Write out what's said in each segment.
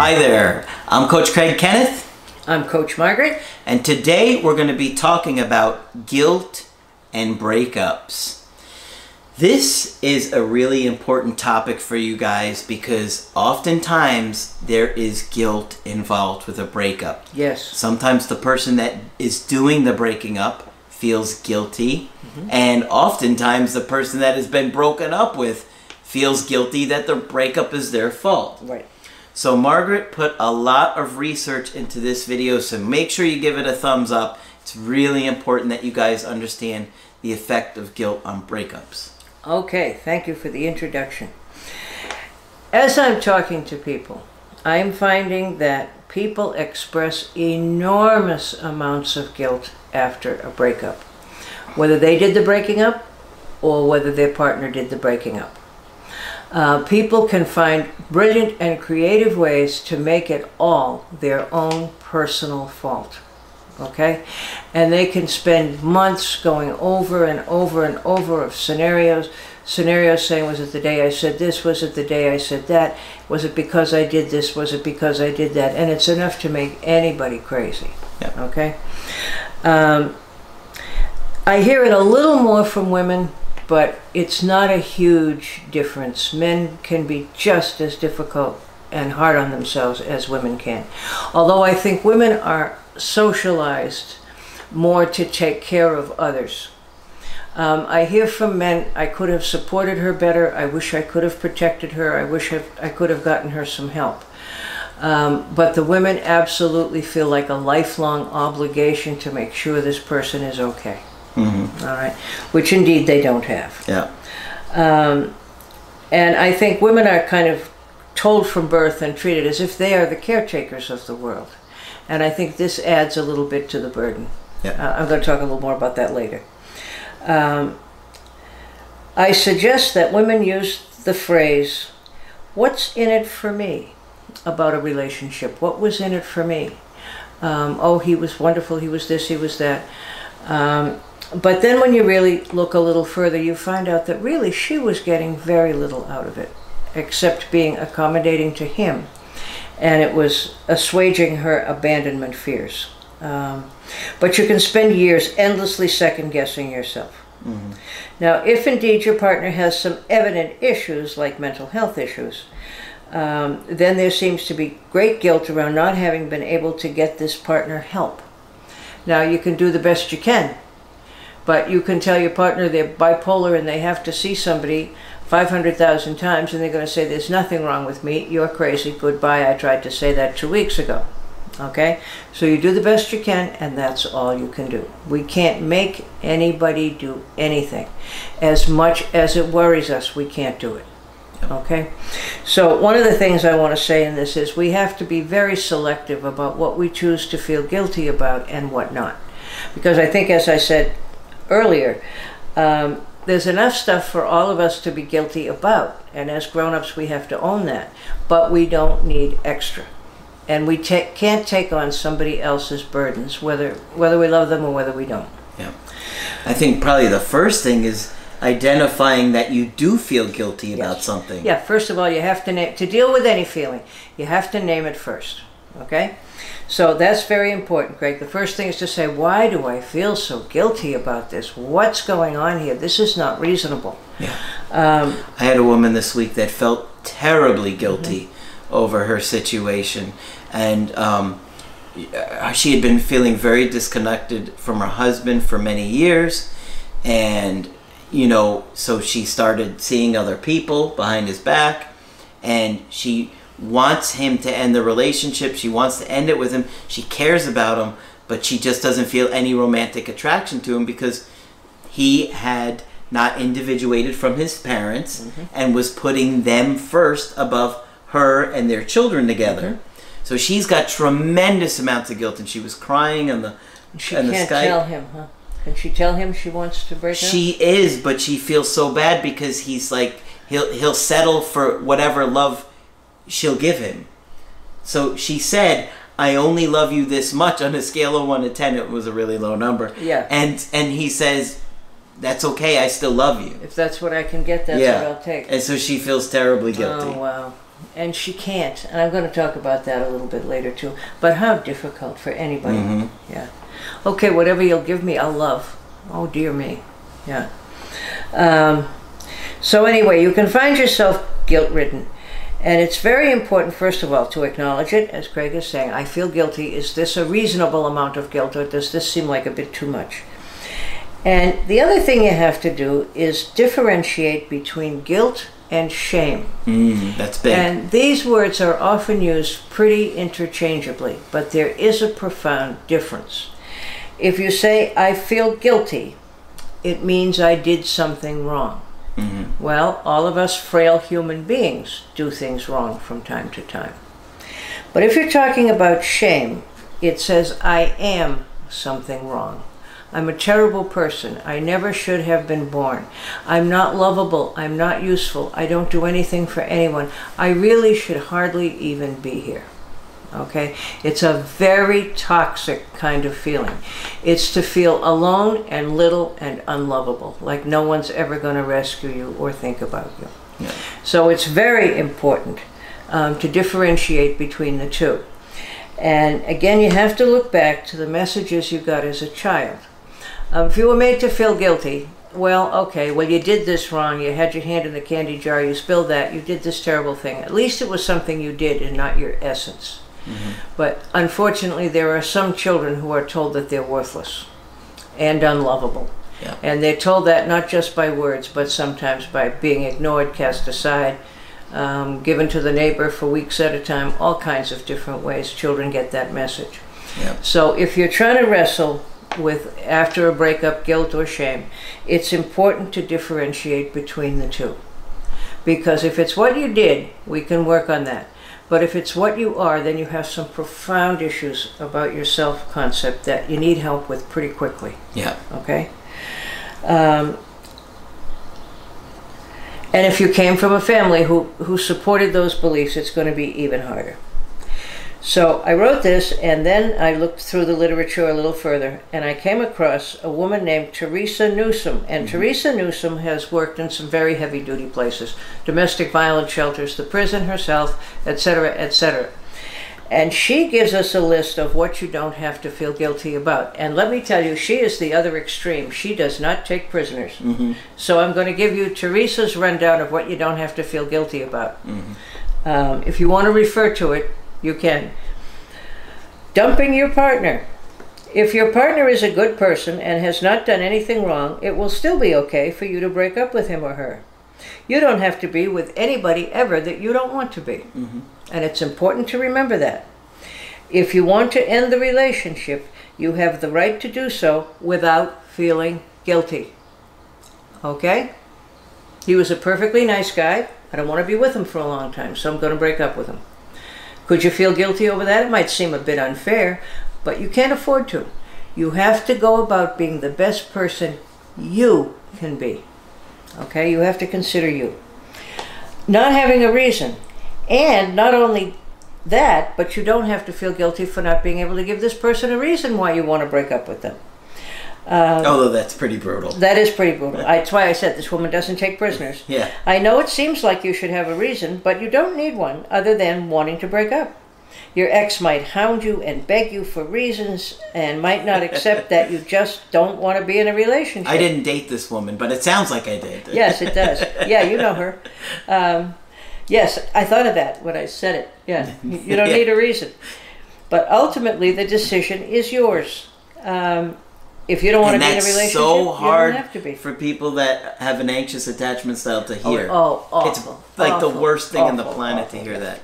Hi there, I'm Coach Craig Kenneth, I'm Coach Margaret. and today we're going to be talking about guilt and breakups. This is a really important topic for you guys because oftentimes there is guilt involved with a breakup. Yes. Sometimes the person that is doing the breaking up feels guilty, mm-hmm. and oftentimes the person that has been broken up with feels guilty that the breakup is their fault. Right. So Margaret put a lot of research into this video, so make sure you give it a thumbs up. It's really important that you guys understand the effect of guilt on breakups. Okay, thank you for the introduction. As I'm talking to people, I'm finding that people express enormous amounts of guilt after a breakup, whether they did the breaking up or whether their partner did the breaking up. Uh, people can find brilliant and creative ways to make it all their own personal fault. Okay? And they can spend months going over and over and over of scenarios. Scenarios saying, was it the day I said this? Was it the day I said that? Was it because I did this? Was it because I did that? And it's enough to make anybody crazy. Yeah. Okay? Um, I hear it a little more from women, but it's not a huge difference. Men can be just as difficult and hard on themselves as women can. Although I think women are socialized more to take care of others. Um, I hear from men, I could have supported her better. I wish I could have protected her. I wish I, could have gotten her some help. Um, but the women absolutely feel like a lifelong obligation to make sure this person is okay. Mm-hmm. All right, which indeed they don't have. Yeah. Um, and I think women are kind of told from birth and treated as if they are the caretakers of the world. And I think this adds a little bit to the burden. Yeah. Uh, I'm going to talk a little more about that later. Um, I suggest that women use the phrase, What's in it for me about a relationship? What was in it for me? Um, oh, he was wonderful, he was this, he was that. Um, but then when you really look a little further, you find out that really she was getting very little out of it, except being accommodating to him. And it was assuaging her abandonment fears. Um, but you can spend years endlessly second guessing yourself. Now, if indeed your partner has some evident issues like mental health issues, um, then there seems to be great guilt around not having been able to get this partner help. Now, you can do the best you can, but you can tell your partner they're bipolar and they have to see somebody 500,000 times and they're going to say, There's nothing wrong with me, you're crazy, goodbye, I tried to say that two weeks ago. Okay? So you do the best you can, and that's all you can do. We can't make anybody do anything. As much as it worries us, we can't do it. Okay? So, one of the things I want to say in this is we have to be very selective about what we choose to feel guilty about and what not. Because I think, as I said earlier, um, there's enough stuff for all of us to be guilty about. And as grown ups, we have to own that. But we don't need extra. And we ta- can't take on somebody else's burdens, whether, whether we love them or whether we don't. Yeah. I think probably the first thing is identifying that you do feel guilty about something. Yeah, first of all, you have to name, to deal with any feeling, you have to name it first. Okay? So that's very important, Craig. The first thing is to say, why do I feel so guilty about this? What's going on here? This is not reasonable. Yeah. Um, I had a woman this week that felt terribly guilty over her situation, and um, uh, she had been feeling very disconnected from her husband for many years, and you know, so she started seeing other people behind his back, and she wants him to end the relationship. She wants to end it with him. She cares about him, but she just doesn't feel any romantic attraction to him because he had not individuated from his parents, mm-hmm. and was putting them first above her and their children together. So she's got tremendous amounts of guilt, and she was crying on the She on the can't Skype. tell him, huh? Can she tell him she wants to break up? She is, but she feels so bad because he's like he'll he'll settle for whatever love she'll give him. So she said, "I only love you this much." On a scale of one to ten, it was a really low number. Yeah. And and he says, "That's okay. I still love you." If that's what I can get, that's yeah. what I'll take. And so she feels terribly guilty. Oh wow. And she can't. And I'm going to talk about that a little bit later too. But how difficult for anybody. Mhm. Yeah. Okay, whatever you'll give me, I'll love. Oh dear me. Yeah. Um, so anyway, you can find yourself guilt-ridden. And it's very important, first of all, to acknowledge it, as Craig is saying. I feel guilty. Is this a reasonable amount of guilt, or does this seem like a bit too much? And the other thing you have to do is differentiate between guilt and shame. Mm, that's big. And these words are often used pretty interchangeably, but there is a profound difference. If you say, I feel guilty, it means I did something wrong. Mhm. Well, all of us frail human beings do things wrong from time to time. But if you're talking about shame, it says, I am something wrong. I'm a terrible person. I never should have been born. I'm not lovable. I'm not useful. I don't do anything for anyone. I really should hardly even be here. Okay? It's a very toxic kind of feeling. It's to feel alone and little and unlovable, like no one's ever going to rescue you or think about you. Yeah. So it's very important um, to differentiate between the two. And again, you have to look back to the messages you got as a child. Um, if you were made to feel guilty, well, okay, well, you did this wrong. You had your hand in the candy jar, you spilled that, you did this terrible thing. At least it was something you did and not your essence. But unfortunately, there are some children who are told that they're worthless and unlovable. Yeah. And they're told that not just by words, but sometimes by being ignored, cast aside, um, given to the neighbor for weeks at a time, all kinds of different ways children get that message. Yeah. So if you're trying to wrestle with, after a breakup, guilt or shame, it's important to differentiate between the two. Because if it's what you did, we can work on that. But if it's what you are, then you have some profound issues about your self concept that you need help with pretty quickly Yeah. okay? Um, and if you came from a family who, who supported those beliefs, it's going to be even harder. So I wrote this, and then I looked through the literature a little further, and I came across a woman named Teresa Newsom. And mm-hmm. Teresa Newsom has worked in some very heavy duty places domestic violence shelters, the prison herself, etc., etc. And she gives us a list of what you don't have to feel guilty about. And let me tell you, she is the other extreme. She does not take prisoners. Mm-hmm. So I'm going to give you Teresa's rundown of what you don't have to feel guilty about. Mm-hmm. Um, if you want to refer to it, you can. Dumping your partner. If your partner is a good person and has not done anything wrong, it will still be okay for you to break up with him or her. You don't have to be with anybody ever that you don't want to be. Mm-hmm. And it's important to remember that. If you want to end the relationship, you have the right to do so without feeling guilty. Okay? He was a perfectly nice guy. I don't want to be with him for a long time, so I'm going to break up with him. Could you feel guilty over that? It might seem a bit unfair, but you can't afford to. You have to go about being the best person you can be. Okay? You have to consider you. Not having a reason. And not only that, but you don't have to feel guilty for not being able to give this person a reason why you want to break up with them. Although that's pretty brutal. That is pretty brutal. I, that's why I said this woman doesn't take prisoners. Yeah. I know it seems like you should have a reason, but you don't need one other than wanting to break up. Your ex might hound you and beg you for reasons and might not accept that you just don't want to be in a relationship. I didn't date this woman, but it sounds like I did. Yes, it does. Yeah, you know her. Um, yes, I thought of that when I said it. Yeah, you you don't Yeah. need a reason. But ultimately, the decision is yours. Um, if you don't want and to be in a relationship, so hard you don't have to be. for people that have an anxious attachment style to Oh, hear. oh, awful. it's like the worst thing in the planet awful. to hear that.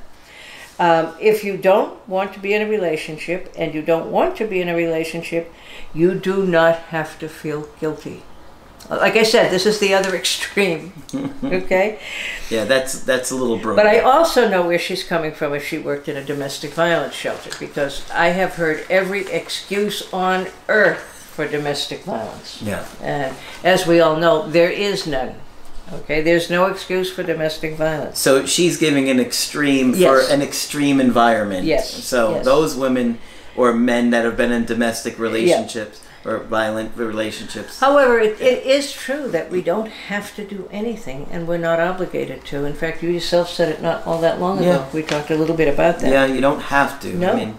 Um, if you don't want to be in a relationship and you don't want to be in a relationship, you do not have to feel guilty. Like I said, this is the other extreme. okay? Yeah, that's that's a little broken. But I also know where she's coming from if she worked in a domestic violence shelter because I have heard every excuse on earth for domestic violence. yeah. And as we all know, there is none. Okay? There's no excuse for domestic violence. So she's giving an extreme Yes. for an extreme environment. Yes, So yes. those women or men that have been in domestic relationships or violent relationships. However, it, it is true that we don't have to do anything and we're not obligated to. In fact, you yourself said it not all that long ago. Yeah. We talked a little bit about that. Yeah, you don't have to. No. I mean,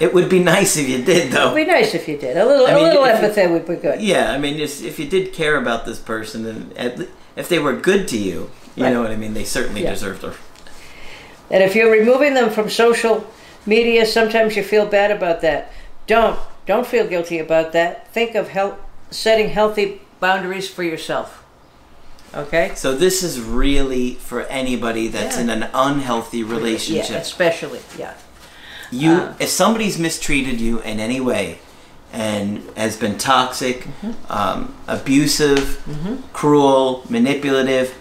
it would be nice if you did, though. It'd be nice if you did. A little, I mean, a little if you- empathy would be good. Yeah, I mean, if, if you did care about this person, and at, if they were good to you, you Right. know what I mean. They certainly Yeah. deserve to. And if you're removing them from social media, sometimes you feel bad about that. Don't. Don't feel guilty about that. Think of setting healthy boundaries for yourself. Okay? So this is really for anybody that's Yeah. in an unhealthy Yeah, relationship. especially. Yeah. You, Uh, if somebody's mistreated you in any way, and has been toxic, Mm-hmm. um, abusive, cruel, manipulative,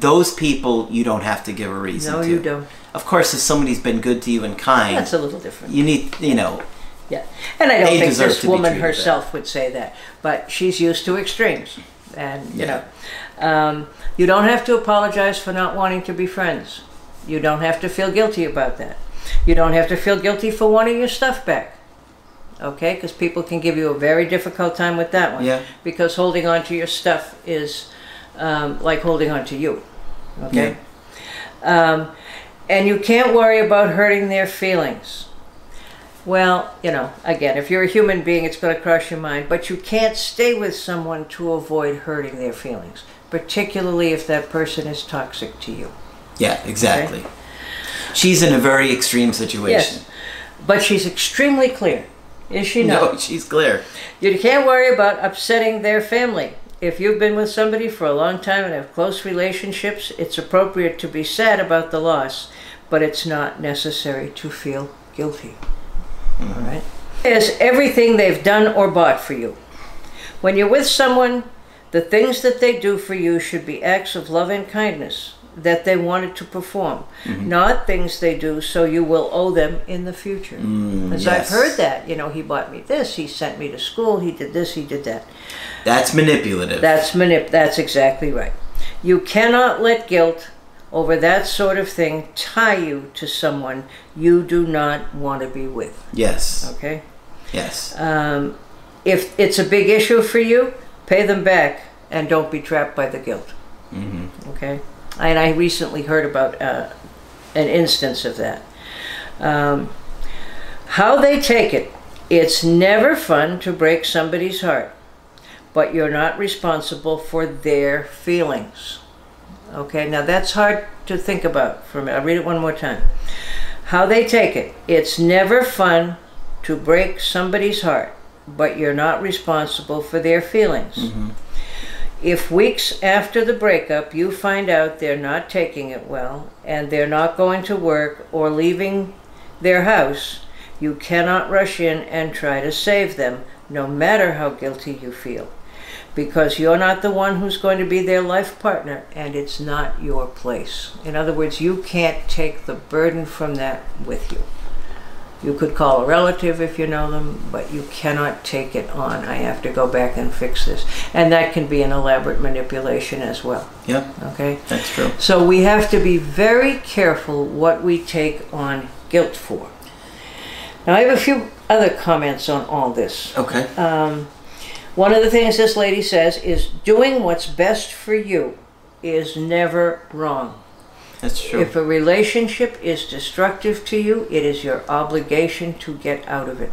those people you don't have to give a reason No, to. you don't. Of course, if somebody's been good to you and kind, That's a little different. you need, you know, Yeah, and I don't think this woman herself would say that, but she's used to extremes, and you Yeah. know, um, you don't have to apologize for not wanting to be friends. You don't have to feel guilty about that. You don't have to feel guilty for wanting your stuff back. Okay, because people can give you a very difficult time with that one. Yeah. Because holding on to your stuff is um, like holding on to you. Okay. Um, and you can't worry about hurting their feelings. Well, you know, again, if you're a human being, it's going to cross your mind, but you can't stay with someone to avoid hurting their feelings, particularly if that person is toxic to you. yeah, exactly. She's in a very extreme situation. Yes. But she's extremely clear, is she not? No, she's clear. You can't worry about upsetting their family. If you've been with somebody for a long time and have close relationships, it's appropriate to be sad about the loss, but it's not necessary to feel guilty. Mm-hmm. All right? Is everything they've done or bought for you. When you're with someone, the things that they do for you should be acts of love and kindness that they wanted to perform, not things they do so you will owe them in the future. Because I've heard that. You know, he bought me this, he sent me to school, he did this, he did that. That's manipulative. That's manip. That's exactly right. You cannot let guilt over that sort of thing tie you to someone you do not want to be with. yes. Okay. Yes. Um, if it's a big issue for you, pay them back and don't be trapped by the guilt. Mm-hmm. Okay. And I recently heard about uh, an instance of that. Um, how they take it, it's never fun to break somebody's heart, but you're not responsible for their feelings. Okay, now that's hard to think about for me. I'll read it one more time. How they take it, it's never fun to break somebody's heart, but you're not responsible for their feelings. If weeks after the breakup you find out they're not taking it well and they're not going to work or leaving their house, you cannot rush in and try to save them, no matter how guilty you feel. Because you're not the one who's going to be their life partner and it's not your place. In other words, you can't take the burden from that with you. You could call a relative if you know them, but you cannot take it on. I have to go back and fix this. And that can be an elaborate manipulation as well. Yep. Okay? That's true. So we have to be very careful what we take on guilt for. Now, I have a few other comments on all this. Okay. Um, one of the things this lady says is doing what's best for you is never wrong. That's true. If a relationship is destructive to you, it is your obligation to get out of it.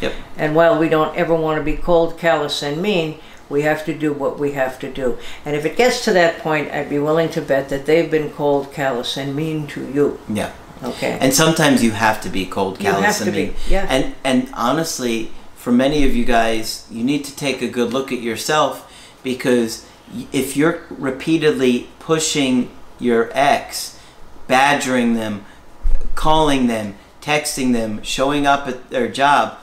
Yep. And while we don't ever want to be cold, callous, and mean, we have to do what we have to do. And if it gets to that point, I'd be willing to bet that they've been cold, callous, and mean to you. yeah. Okay. And sometimes you have to be cold, You have callous, to and be, mean. yeah. And and honestly, for many of you guys, you need to take a good look at yourself because if you're repeatedly pushing your ex, badgering them, calling them, texting them, showing up at their job,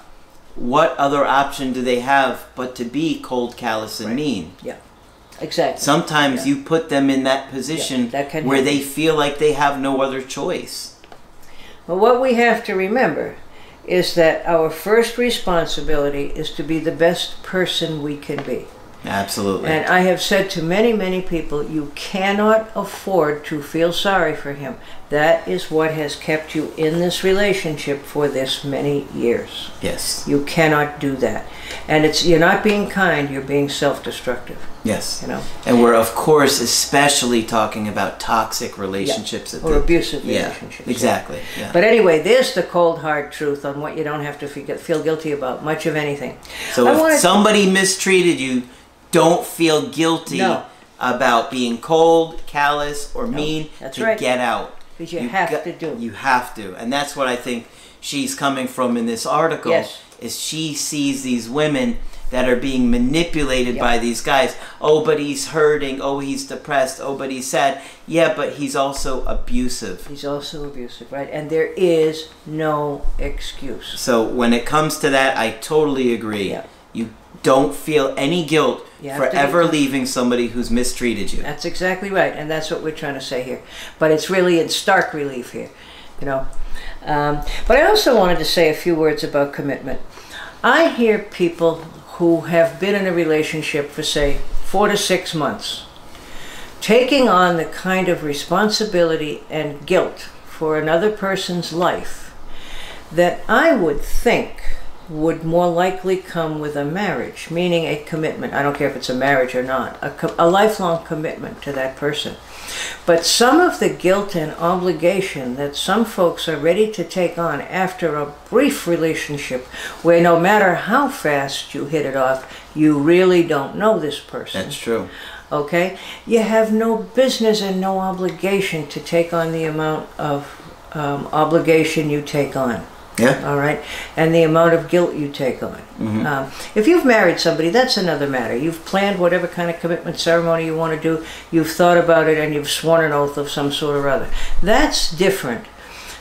what other option do they have but to be cold, callous, and Right. mean? yeah. Exactly. Sometimes Yeah. you put them in that position Yeah, that can where happen. they feel like they have no other choice. But what we have to remember is that our first responsibility is to be the best person we can be. Absolutely. And I have said to many, many people, you cannot afford to feel sorry for him. That is what has kept you in this relationship for this many years. yes. You cannot do that. And it's you're not being kind, you're being self-destructive, Yes. you know, And we're of course especially talking about toxic relationships at or the- abusive Yeah. relationships. Exactly. Yeah. But anyway, there's the cold hard truth on what you don't have to feel guilty about much of anything. So I if wanna- somebody mistreated you, don't feel guilty No. about being cold, callous, or mean that's to right. get out. Because you, have got- to do. You have to, and that's what I think she's coming from in this article. Yes. Is she sees these women that are being manipulated Yeah. by these guys. Oh, but he's hurting. Oh, he's depressed. Oh, but he's sad. Yeah, but he's also abusive. He's also abusive, right? And there is no excuse. So when it comes to that, I totally agree. Yeah. You don't feel any guilt for ever leaving somebody who's mistreated you. That's exactly right, and that's what we're trying to say here. But it's really in stark relief here, you know. Um, but I also wanted to say a few words about commitment. I hear people who have been in a relationship for, say, four to six months taking on the kind of responsibility and guilt for another person's life that I would think would more likely come with a marriage, meaning a commitment. I don't care if it's a marriage or not, a, co- a lifelong commitment to that person. But some of the guilt and obligation that some folks are ready to take on after a brief relationship, where no matter how fast you hit it off, you really don't know this person That's true. okay? You have no business and no obligation to take on the amount of um, obligation you take on, Yeah. all right? And the amount of guilt you take on. Um, if you've married somebody, that's another matter. You've planned whatever kind of commitment ceremony you want to do, you've thought about it, and you've sworn an oath of some sort or other. That's different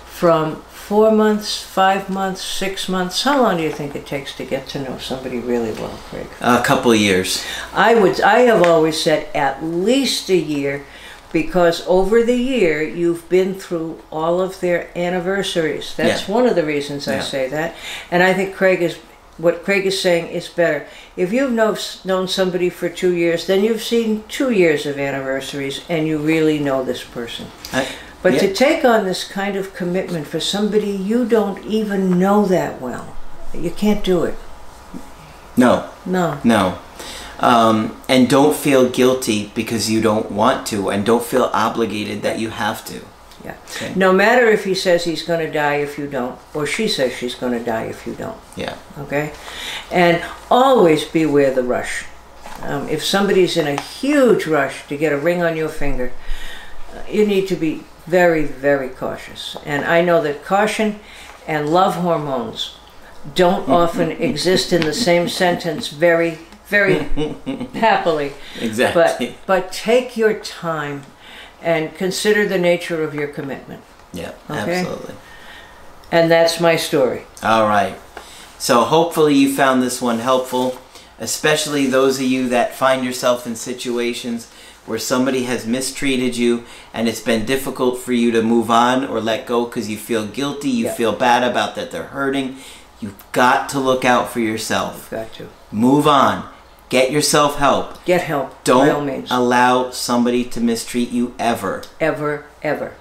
from four months, five months, six months. How long do you think it takes to get to know somebody really well, Craig? A couple of years. I would I have always said at least a year because over the year you've been through all of their anniversaries. That's Yeah. one of the reasons I say that. And I think Craig is what Craig is saying is better. If you've know, known somebody for 2 years, then you've seen 2 years of anniversaries and you really know this person. I, But yeah. to take on this kind of commitment for somebody you don't even know that well, you can't do it. no, No. no. Um, and don't feel guilty because you don't want to, and don't feel obligated that you have to. Yeah. Okay. No matter if he says he's going to die if you don't, or she says she's going to die if you don't. Yeah. Okay? And always beware the rush. Um, if somebody's in a huge rush to get a ring on your finger, uh, you need to be very, very cautious. And I know that caution and love hormones don't often exist in the same sentence very, very happily. Exactly. But but take your time and consider the nature of your commitment. yeah. Okay. Absolutely. And that's my story. All right. So hopefully you found this one helpful, especially those of you that find yourself in situations where somebody has mistreated you and it's been difficult for you to move on or let go because you feel guilty, you Yeah. feel bad about that they're hurting. You've got to look out for yourself. You've Got to Move on. Get yourself help. get help. Don't allow somebody to mistreat you ever. ever, ever.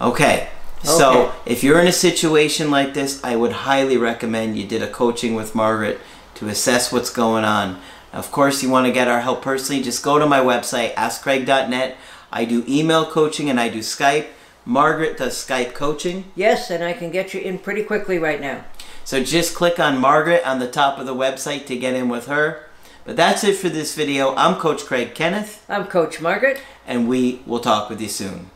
Okay. So if you're in a situation like this, I would highly recommend you did a coaching with Margaret to assess what's going on. Of course, you want to get our help personally, just go to my website, askcraig.net. I do email coaching and I do Skype. Margaret does Skype coaching. Yes, and I can get you in pretty quickly right now. So just click on Margaret on the top of the website to get in with her. But that's it for this video. I'm Coach Craig Kenneth, I'm Coach Margaret. and we will talk with you soon.